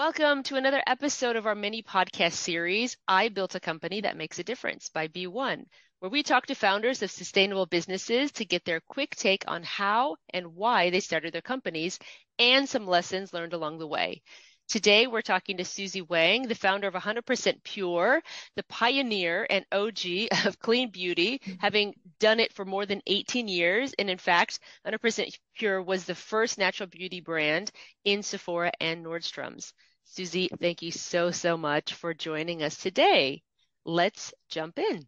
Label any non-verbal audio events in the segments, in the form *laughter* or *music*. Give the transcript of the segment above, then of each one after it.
Welcome to another episode of our mini podcast series, I Built a Company That Makes a Difference by BeOne, where we talk to founders of sustainable businesses to get their quick take on how and why they started their companies and some lessons learned along the way. Today, we're talking to Susie Wang, the founder of 100% Pure, the pioneer and OG of clean beauty, having done it for more than 18 years. And in fact, 100% Pure was the first natural beauty brand in Sephora and Nordstrom's. Susie, thank you so, so much for joining us today. Let's jump in.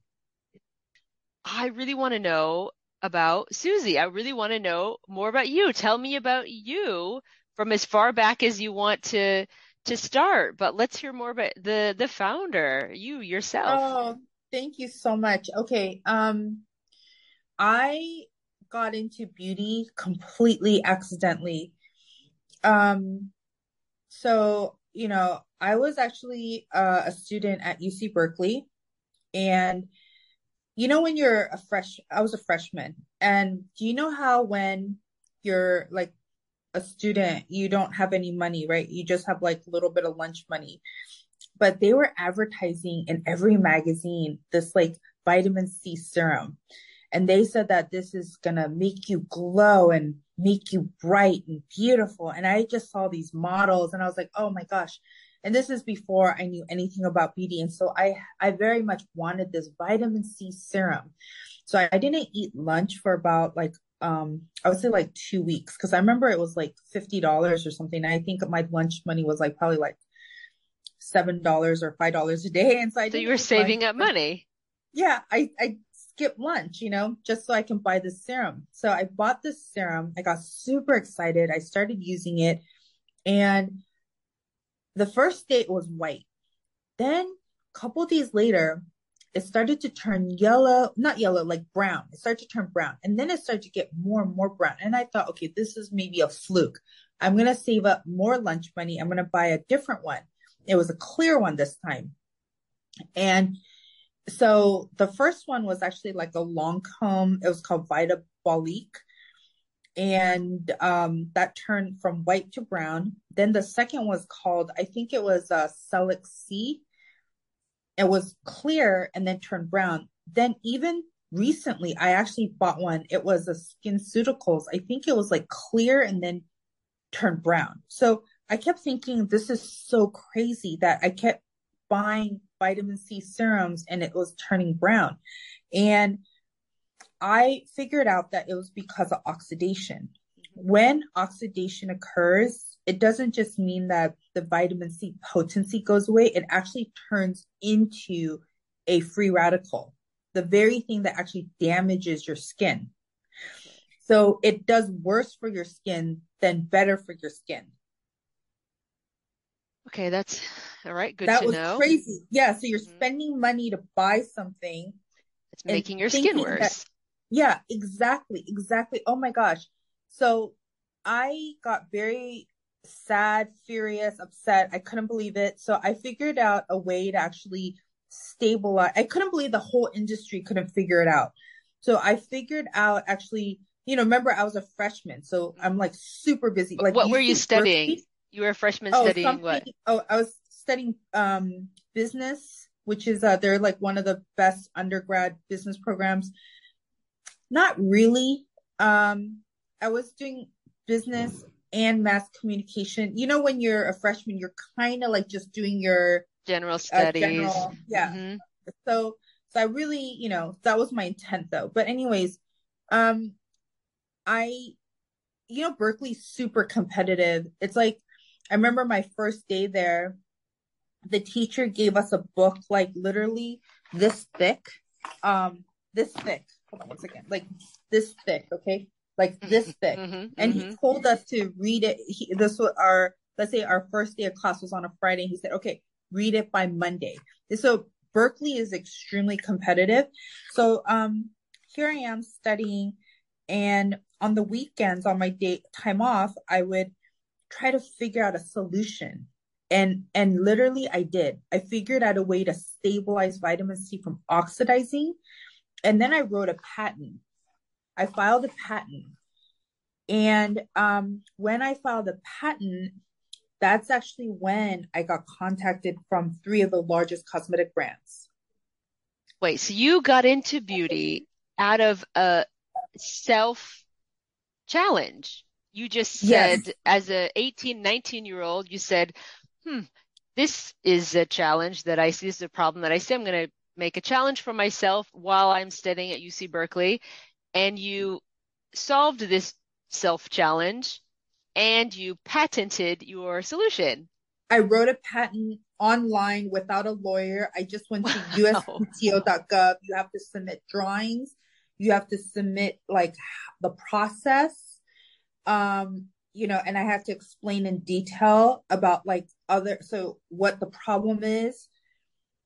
I really want to know about Susie. I really want to know more about you. Tell me about you from as far back as you want to to start. But let's hear more about the the founder, you yourself. Oh, thank you so much. Okay, um, I got into beauty completely accidentally. Um, so you know, I was actually uh, a student at UC Berkeley, and you know when you're a fresh, I was a freshman, and do you know how when you're like a student, you don't have any money, right? You just have like a little bit of lunch money. But they were advertising in every magazine this like vitamin C serum. And they said that this is going to make you glow and make you bright and beautiful. And I just saw these models and I was like, oh my gosh. And this is before I knew anything about beauty. And so I, I very much wanted this vitamin C serum. So I, I didn't eat lunch for about like um I would say like two weeks because I remember it was like fifty dollars or something. I think my lunch money was like probably like seven dollars or five dollars a day. And so I so you were saving lunch. up money. Yeah, I I skipped lunch, you know, just so I can buy this serum. So I bought this serum. I got super excited. I started using it, and the first day it was white. Then a couple days later, it started to turn yellow, not yellow, like brown. It started to turn brown. And then it started to get more and more brown. And I thought, okay, this is maybe a fluke. I'm going to save up more lunch money. I'm going to buy a different one. It was a clear one this time. And so the first one was actually like a Lancome. It was called Vita Vitabolique. And um, that turned from white to brown. Then the second was called, I think it was uh, Cellex-C it was clear and then turned brown. Then even recently, I actually bought one. It was a SkinCeuticals. I think it was like clear and then turned brown. So I kept thinking this is so crazy that I kept buying vitamin C serums and it was turning brown. And I figured out that it was because of oxidation. When oxidation occurs, it doesn't just mean that the vitamin C potency goes away, it actually turns into a free radical, the very thing that actually damages your skin. So it does worse for your skin than better for your skin. Okay, that's all right. Good that to was know. Crazy. Yeah. So you're mm-hmm. spending money to buy something. It's making your skin worse. That, yeah, exactly. Exactly. Oh my gosh. So I got very sad, furious, upset. I couldn't believe it. So I figured out a way to actually stabilize. I couldn't believe the whole industry couldn't figure it out. So I figured out actually, you know, remember I was a freshman, so I'm like super busy. Like, what were you studying? You were a freshman oh, studying what? Oh, I was studying um business, which is uh they're like one of the best undergrad business programs. Not really. Um, I was doing business and mass communication. You know, when you're a freshman, you're kind of like just doing your general studies. Uh, general, yeah. Mm-hmm. So, so I really, you know, that was my intent though. But anyways, um, I, you know, Berkeley's super competitive. It's like, I remember my first day there, the teacher gave us a book like literally this thick, um, this thick. Hold on one second, like this thick. Okay, like this mm-hmm. thick. Mm-hmm, and mm-hmm. he told us to read it. He, this was our, let's say our first day of class was on a Friday. He said, okay, read it by Monday. And so Berkeley is extremely competitive. So, um, here I am studying and on the weekends on my day time off, I would try to figure out a solution. And, and literally I did. I figured out a way to stabilize vitamin C from oxidizing. And then I wrote a patent I filed a patent. And um, when I filed a patent, that's actually when I got contacted from three of the largest cosmetic brands. Wait, so you got into beauty out of a self challenge. You just said Yes. as a 18, 19 year old, you said, hmm, this is a challenge that I see, this is a problem that I see. I'm going to make a challenge for myself while I'm studying at UC Berkeley. And you solved this self challenge and you patented your solution. I wrote a patent online without a lawyer. I just went to *laughs* Wow. uspto.gov. You have to submit drawings. You have to submit like the process. Um, you know, and I have to explain in detail about like other, so what the problem is.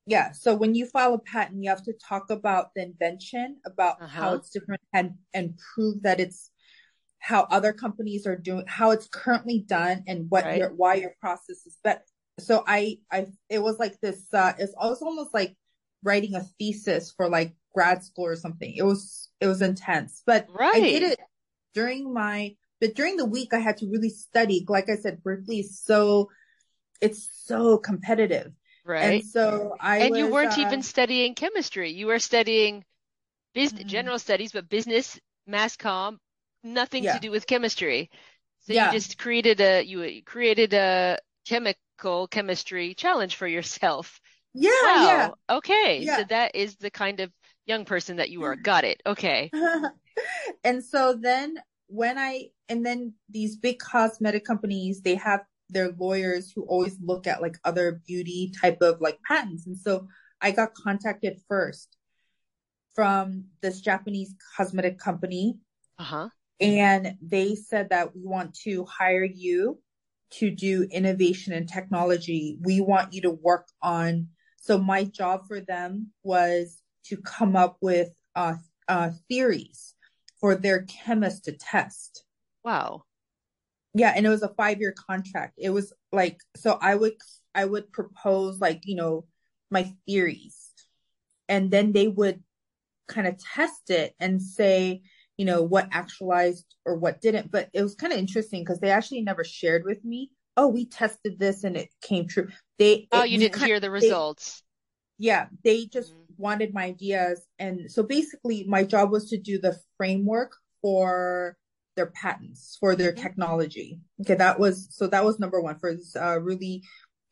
Yeah. So when you file a patent, you have to talk about the invention, about how Uh-huh. it's different and, and prove that it's how other companies are doing, how it's currently done and what Right. your, why your process is better. So I, I, it was like this, uh, it's, almost like writing a thesis for like grad school or something. It was, it was intense, but I did Right. it during my, but during the week I had to really study. Like I said, Berkeley is so, it's so competitive. Right. And so I And you weren't uh, even studying chemistry. You were studying business, mhm. general studies, but business, mass comm, nothing to do with chemistry. So you just created a you created a chemical chemistry challenge for yourself. yeah, yeah, Wow. Okay. So that is the kind of young person that you are. *laughs* Got it. Okay. *laughs* And so then when I, and then these big cosmetic companies, they have their lawyers who always look at like other beauty type of like patents. And so I got contacted first from this Japanese cosmetic company Uh-huh. and they said that we want to hire you to do innovation and technology. We want you to work on. So my job for them was to come up with uh, uh, theories for their chemists to test. Wow. Yeah, and it was a five year contract. It was like so I would I would propose like you know my theories, and then they would kind of test it and say, you know, what actualized or what didn't. But it was kind of interesting because they actually never shared with me, oh, we tested this and it came true. They, Oh, it, you didn't hear the they, results. yeah, they just Mhm. wanted my ideas. And so basically my job was to do the framework for their patents, for their Mhm. technology. Okay, that was, so that was number one for this uh, really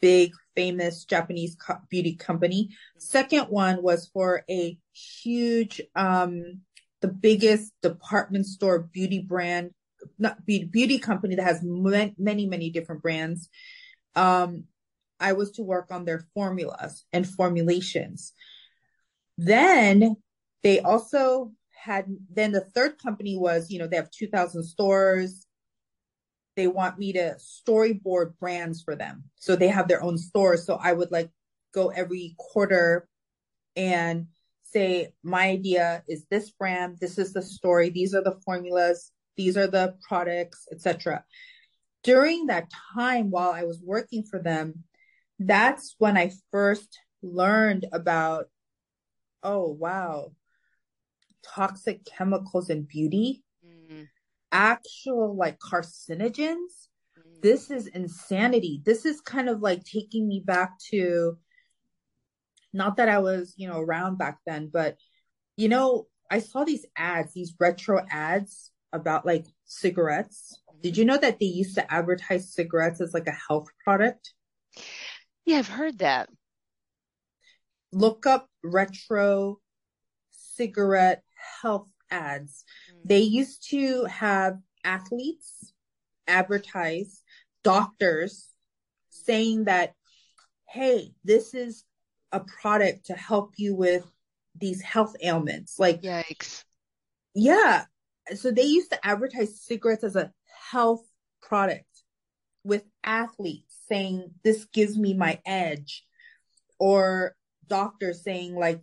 big, famous Japanese co- beauty company. Second one was for a huge, um, the biggest department store beauty brand, not beauty, beauty company that has ma- many, many different brands. Um, I was to work on their formulas and formulations. Then they also had, then the third company was, you know, they have 2000 stores. They want me to storyboard brands for them. So they have their own stores. So I would like go every quarter and say, my idea is this brand, this is the story, these are the formulas, these are the products, etc. During that time while I was working for them, that's when I first learned about, oh wow, toxic chemicals in beauty, Mm, actual like carcinogens. mm. This is insanity. This is kind of like taking me back to not that I was, you know, around back then, but you know, I saw these ads, these retro ads about like cigarettes. Did you know that they used to advertise cigarettes as like a health product? Yeah, I've heard that. Look up retro cigarette health ads. Mm. They used to have athletes advertise, doctors saying that, hey, this is a product to help you with these health ailments. Like, Yikes. yeah. So they used to advertise cigarettes as a health product with athletes saying, this gives me my edge, or doctors saying, like,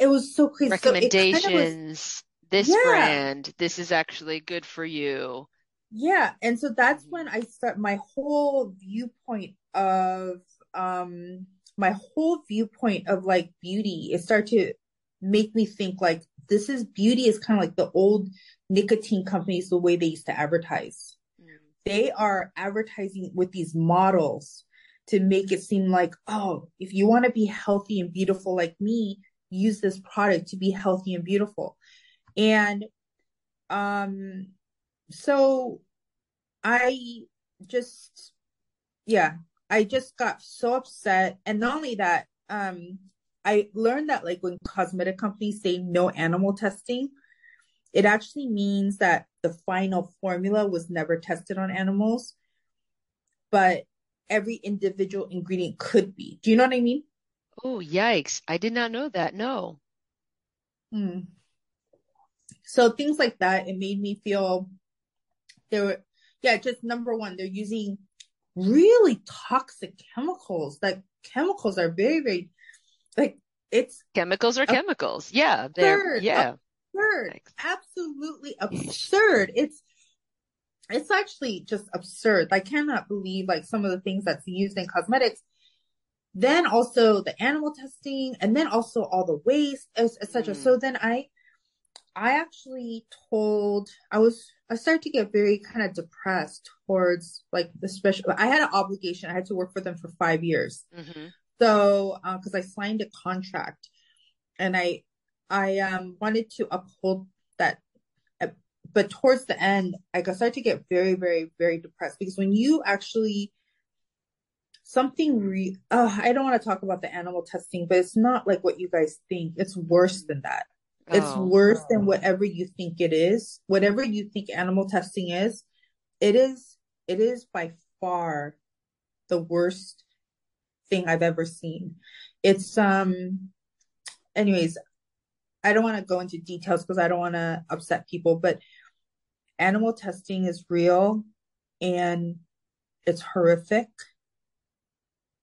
it was so crazy. So it kind of was, Recommendations. This yeah. brand, this is actually good for you. Yeah, and so that's Mhm. when I start my whole viewpoint of um my whole viewpoint of like beauty. It started to make me think like this is beauty is kind of like the old nicotine companies the way they used to advertise. Mm. they are advertising with these models to make it seem like, oh, if you want to be healthy and beautiful like me, use this product to be healthy and beautiful. And um so I just yeah, I just got so upset. And not only that, um, I learned that like when cosmetic companies say no animal testing, it actually means that the final formula was never tested on animals, but every individual ingredient could be. Do you know what I mean? Oh, yikes. I did not know that. No. Hmm. So things like that, it made me feel there were, yeah, just number one, they're using really toxic chemicals. Like chemicals are very, very, like it's chemicals are chemicals. Yeah. They're, yeah. Absurd. Absolutely absurd. It's, it's actually just absurd. I cannot believe like some of the things that's used in cosmetics. Then also the animal testing and then also all the waste, etc. Mm. So then I, I actually told I was I started to get very kind of depressed towards like the special. I had an obligation. I had to work for them for five years. Mm-hmm. So because uh, I signed a contract, and I I um wanted to uphold that, uh, but towards the end, I started to get very very very depressed because when you actually something re uh, I don't want to talk about the animal testing, but it's not like what you guys think. It's worse than that it's oh. worse than whatever you think it is. Whatever you think animal testing is, it is it is by far the worst thing I've ever seen. It's um anyways, I don't want to go into details because I don't want to upset people, but animal testing is real and it's horrific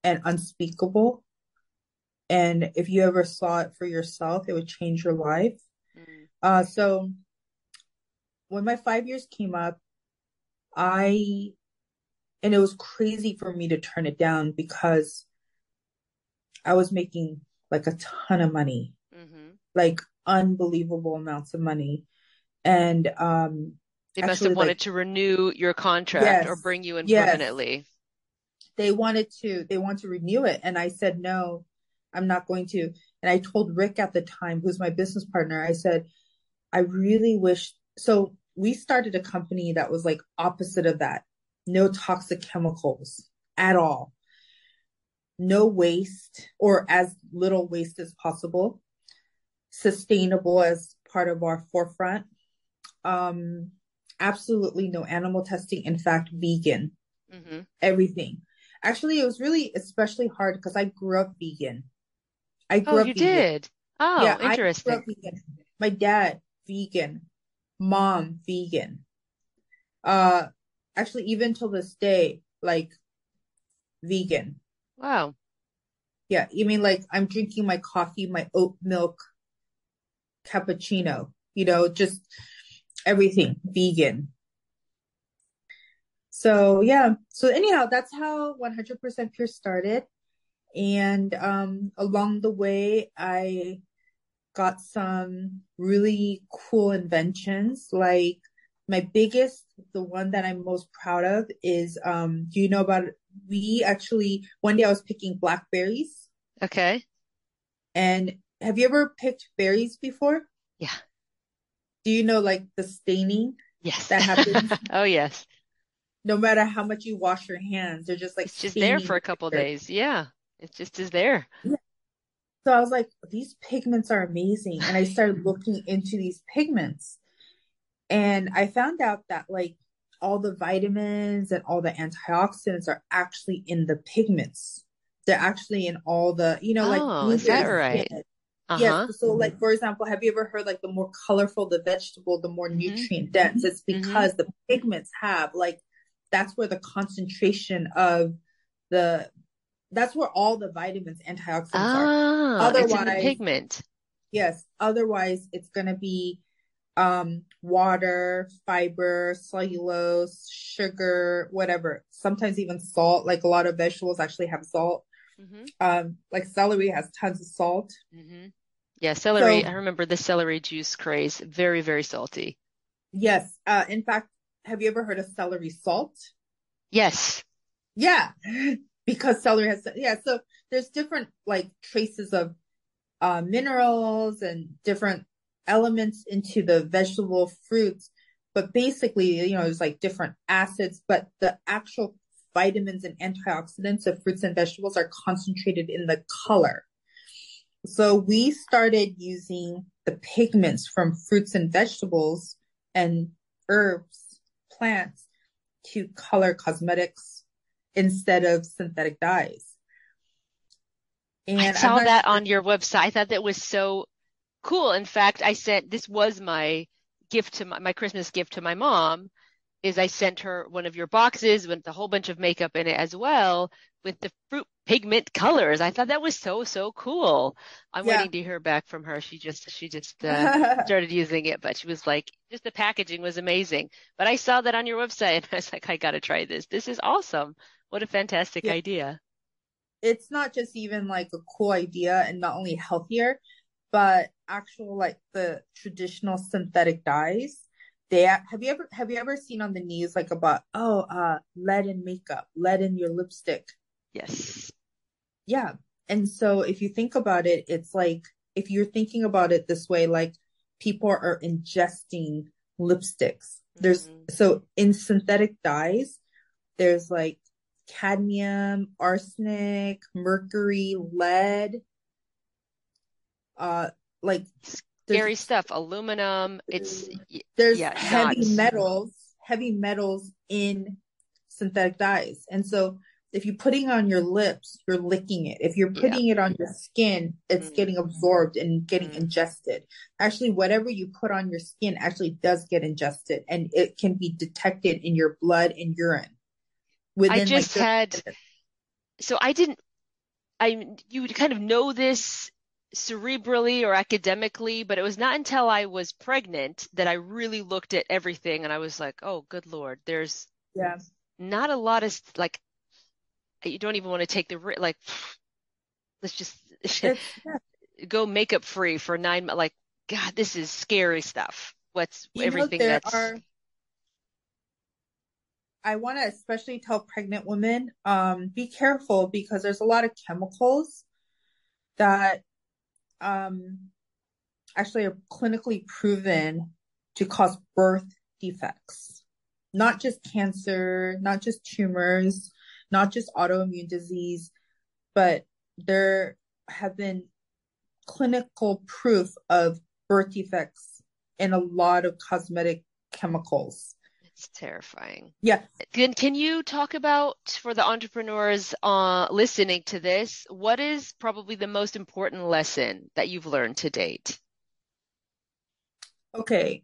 and unspeakable and if you ever saw it for yourself, it would change your life. Mm. Uh, so when my five years came up, I, and it was crazy for me to turn it down because I was making like a ton of money, mm-hmm. like unbelievable amounts of money. And, um, they must actually, have wanted like, to renew your contract yes, or bring you in yes. permanently. They wanted to, they want to renew it. And I said, no, I'm not going to. And I told Rick at the time, who's my business partner, I said, I really wish. So we started a company that was like opposite of that. No toxic chemicals at all. No waste or as little waste as possible. Sustainable as part of our forefront. Um, absolutely no animal testing. In fact, vegan. Mm-hmm. Everything. Actually, it was really especially hard because I grew up vegan. I grew oh, up you vegan. did. Oh, yeah, interesting. My dad vegan, mom vegan. Uh, actually, even till this day, like vegan. Wow. Yeah, you mean like I'm drinking my coffee, my oat milk cappuccino. You know, just everything vegan. So yeah. So anyhow, that's how 100% Pure started. And um, along the way, I got some really cool inventions. Like my biggest, the one that I'm most proud of is, um, do you know about? We actually, one day I was picking blackberries. Okay. And have you ever picked berries before? Yeah. Do you know like the staining? Yes. That happens? *laughs* oh, yes. No matter how much you wash your hands, they're just like it's just there for a couple days. Yeah. It just is there. Yeah. So I was like, these pigments are amazing. And I started looking into these pigments. And I found out that like all the vitamins and all the antioxidants are actually in the pigments. They're actually in all the, you know, like oh, is that right? Uh-huh. Yes. So, like for example, have you ever heard like the more colorful the vegetable, the more mm-hmm. nutrient dense? It's mm-hmm. because mm-hmm. the pigments have like that's where the concentration of the that's where all the vitamins, antioxidants ah, are. Otherwise, pigment. Yes. Otherwise, it's going to be um, water, fiber, cellulose, sugar, whatever. Sometimes even salt. Like a lot of vegetables actually have salt. Mm-hmm. Um, like celery has tons of salt. Mm-hmm. Yeah, celery. So, I remember the celery juice craze. Very, very salty. Yes. Uh, in fact, have you ever heard of celery salt? Yes. Yeah, *laughs* because celery has yeah. So there's different like traces of uh, minerals and different elements into the vegetable fruits, but basically, you know, there's like different acids, but the actual vitamins and antioxidants of fruits and vegetables are concentrated in the color. So we started using the pigments from fruits and vegetables and herbs, plants to color cosmetics instead of synthetic dyes. And I saw that on your website. I thought that was so cool. In fact, I sent this was my gift to my, my Christmas gift to my mom is I sent her one of your boxes with a whole bunch of makeup in it as well with the fruit pigment colors. I thought that was so so cool. I'm yeah. waiting to hear back from her. She just she just uh, *laughs* started using it, but she was like, just the packaging was amazing. But I saw that on your website, and *laughs* I was like, I got to try this. This is awesome. What a fantastic yeah. idea. It's not just even like a cool idea and not only healthier, but actual like the traditional synthetic dyes they have you ever have you ever seen on the news like about oh uh lead in makeup lead in your lipstick yes yeah and so if you think about it it's like if you're thinking about it this way like people are ingesting lipsticks there's mm-hmm. so in synthetic dyes there's like cadmium arsenic mercury lead uh like scary stuff. Aluminum. It's there's yeah, heavy metals, heavy metals in synthetic dyes, and so if you're putting on your lips, you're licking it. If you're putting yeah. it on your skin, it's mm-hmm. getting absorbed and getting mm-hmm. ingested. Actually, whatever you put on your skin actually does get ingested, and it can be detected in your blood and urine. Within, I just like, had. So I didn't. I you would kind of know this cerebrally or academically, but it was not until I was pregnant that I really looked at everything and I was like, oh, good Lord, there's yeah. not a lot of like, you don't even want to take the, like, *sighs* let's just *laughs* yeah. go makeup free for nine months. Like, God, this is scary stuff. What's you everything know, that's. Are, I want to especially tell pregnant women, um, be careful because there's a lot of chemicals that um, actually are clinically proven to cause birth defects, not just cancer, not just tumors, not just autoimmune disease, but there have been clinical proof of birth defects in a lot of cosmetic chemicals. It's terrifying. Yeah. Can can you talk about for the entrepreneurs uh, listening to this, what is probably the most important lesson that you've learned to date? Okay.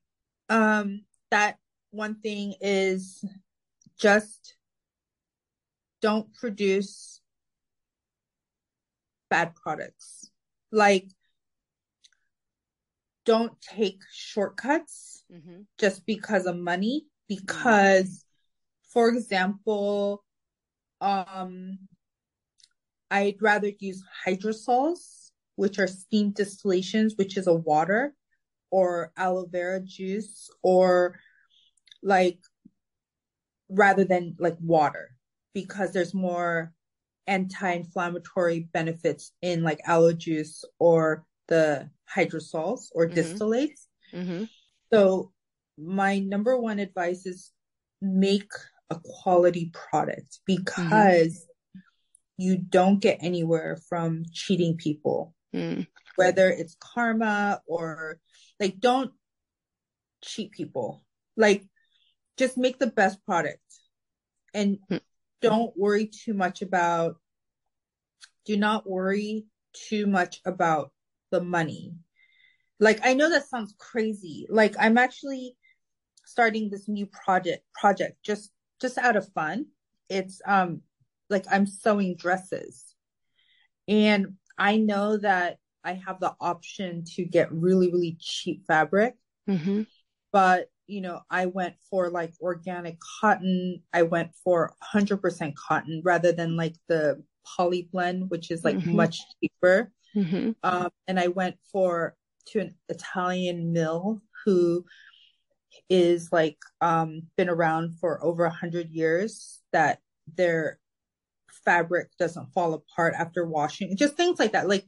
Um that one thing is just don't produce bad products. Like don't take shortcuts mm-hmm. just because of money because for example um i'd rather use hydrosols which are steam distillations which is a water or aloe vera juice or like rather than like water because there's more anti-inflammatory benefits in like aloe juice or the hydrosols or mm-hmm. distillates mm-hmm. so my number one advice is make a quality product because mm-hmm. you don't get anywhere from cheating people. Mm. Whether it's karma or like don't cheat people. Like just make the best product and mm. Don't worry too much about do not worry too much about the money. Like I know that sounds crazy. Like I'm actually starting this new project project just just out of fun. It's um like I'm sewing dresses. And I know that I have the option to get really, really cheap fabric. Mm-hmm. But, you know, I went for like organic cotton. I went for 100% cotton rather than like the poly blend, which is like mm-hmm. much cheaper. Mm-hmm. Um, and I went for to an Italian mill who is like um been around for over a hundred years that their fabric doesn't fall apart after washing. Just things like that. Like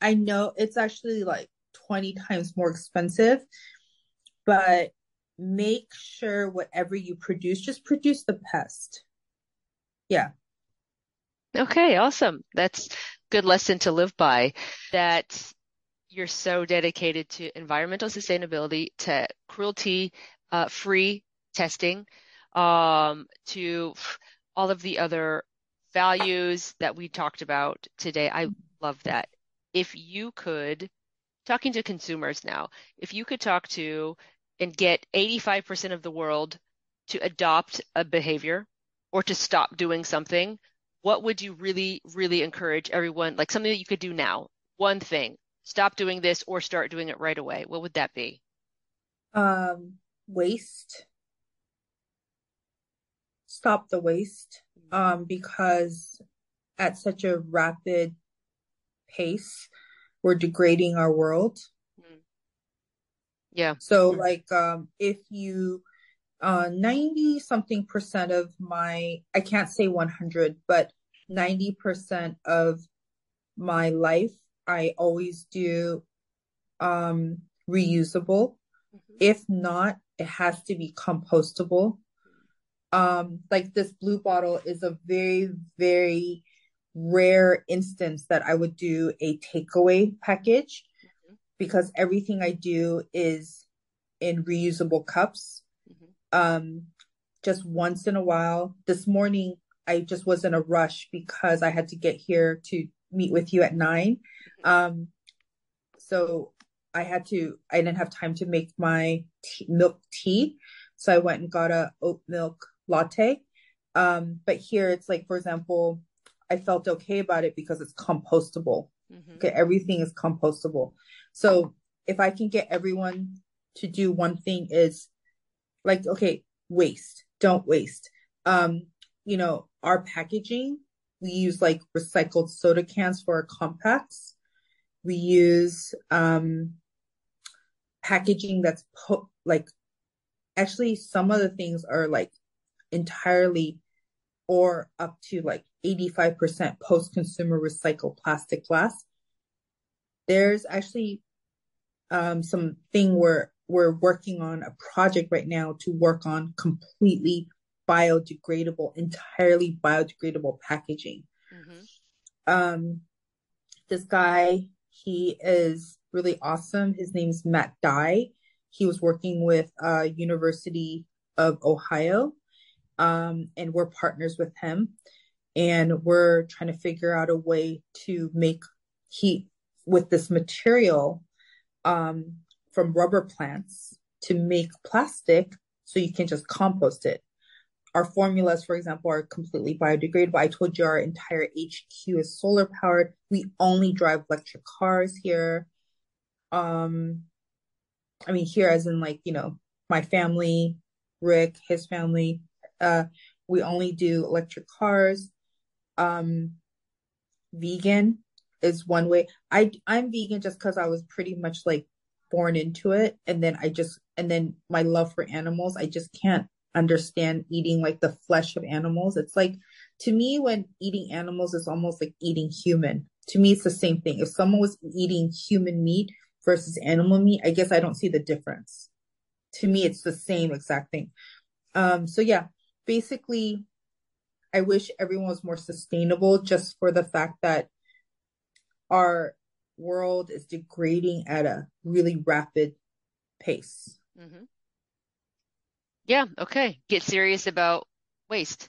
I know it's actually like 20 times more expensive, but make sure whatever you produce, just produce the best. Yeah. Okay, awesome. That's good lesson to live by. That you're so dedicated to environmental sustainability, to cruelty uh, free testing, um, to all of the other values that we talked about today. I love that. If you could, talking to consumers now, if you could talk to and get 85% of the world to adopt a behavior or to stop doing something, what would you really, really encourage everyone, like something that you could do now? One thing, stop doing this or start doing it right away. What would that be? Um, waste. Stop the waste. Um, because at such a rapid pace, we're degrading our world. Yeah. So like um if you uh 90 something percent of my I can't say 100 but 90% of my life I always do um reusable. Mm-hmm. If not, it has to be compostable. Um like this blue bottle is a very very rare instance that I would do a takeaway package because everything I do is in reusable cups. Mm-hmm. Um, just once in a while. This morning, I just was in a rush because I had to get here to meet with you at 9 mm-hmm. Um, so I had to, I didn't have time to make my tea, milk tea. So I went and got a oat milk latte. Um, but here it's like, for example, I felt okay about it because it's compostable. Mm-hmm. Okay. Everything is compostable. So if I can get everyone to do one thing is like, okay, waste, don't waste. Um, you know, our packaging, we use like recycled soda cans for our compacts. We use, um, packaging that's po- like, actually some of the things are like entirely or up to like 85% post consumer recycled plastic glass. There's actually um, some thing where we're working on a project right now to work on completely biodegradable, entirely biodegradable packaging. Mm-hmm. Um, this guy, he is really awesome. His name's Matt Dye. He was working with uh, University of Ohio, um, and we're partners with him. And we're trying to figure out a way to make heat with this material um, from rubber plants to make plastic so you can just compost it. Our formulas, for example, are completely biodegradable. I told you our entire HQ is solar powered. We only drive electric cars here. Um, I mean, here as in like, you know, my family, Rick, his family, uh, we only do electric cars. Um, vegan is one way. I I'm vegan just because I was pretty much like born into it, and then I just and then my love for animals. I just can't understand eating like the flesh of animals. It's like to me when eating animals is almost like eating human. To me, it's the same thing. If someone was eating human meat versus animal meat, I guess I don't see the difference. To me, it's the same exact thing. Um, so yeah, basically, I wish everyone was more sustainable just for the fact that our world is degrading at a really rapid pace. Mm-hmm. Yeah. Okay. Get serious about waste.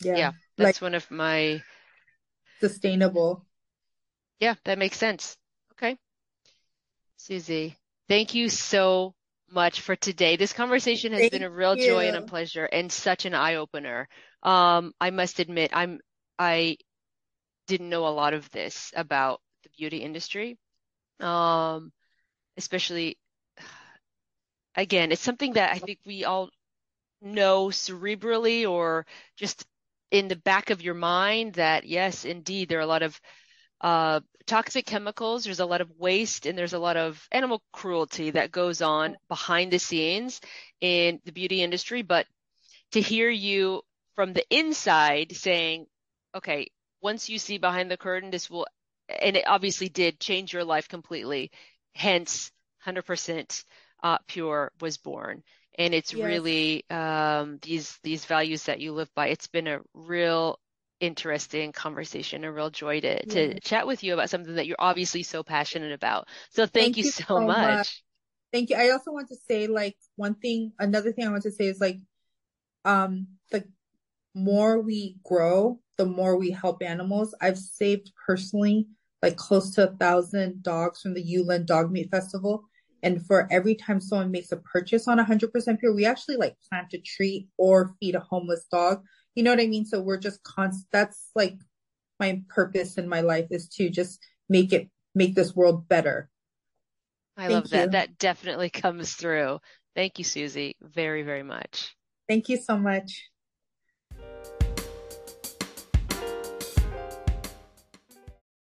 Yeah. Yeah. That's like, one of my sustainable. Yeah, that makes sense. Okay. Susie, thank you so much for today. This conversation has thank been a real you. joy and a pleasure and such an eye opener. Um, I must admit, I'm, I didn't know a lot of this about the beauty industry. Um, especially, *sighs* again, it's something that I think we all know cerebrally or just in the back of your mind that yes, indeed, there are a lot of uh, toxic chemicals. There's a lot of waste and there's a lot of animal cruelty that goes on behind the scenes in the beauty industry. But to hear you from the inside saying, okay, once you see behind the curtain, this will, and it obviously did change your life completely. Hence, 100% uh, pure was born. And it's yes. really um, these these values that you live by. It's been a real interesting conversation, a real joy to, yeah. to chat with you about something that you're obviously so passionate about. So thank, thank you, you, so, so much. much. Thank you. I also want to say like one thing, another thing I want to say is like, um, the more we grow, the more we help animals. I've saved personally like close to a thousand dogs from the Yulin Dog Meat Festival. And for every time someone makes a purchase on 100% pure, we actually like plant a tree or feed a homeless dog. You know what I mean? So we're just constant. That's like my purpose in my life is to just make it, make this world better. I Thank love you. that. That definitely comes through. Thank you, Susie, very, very much. Thank you so much.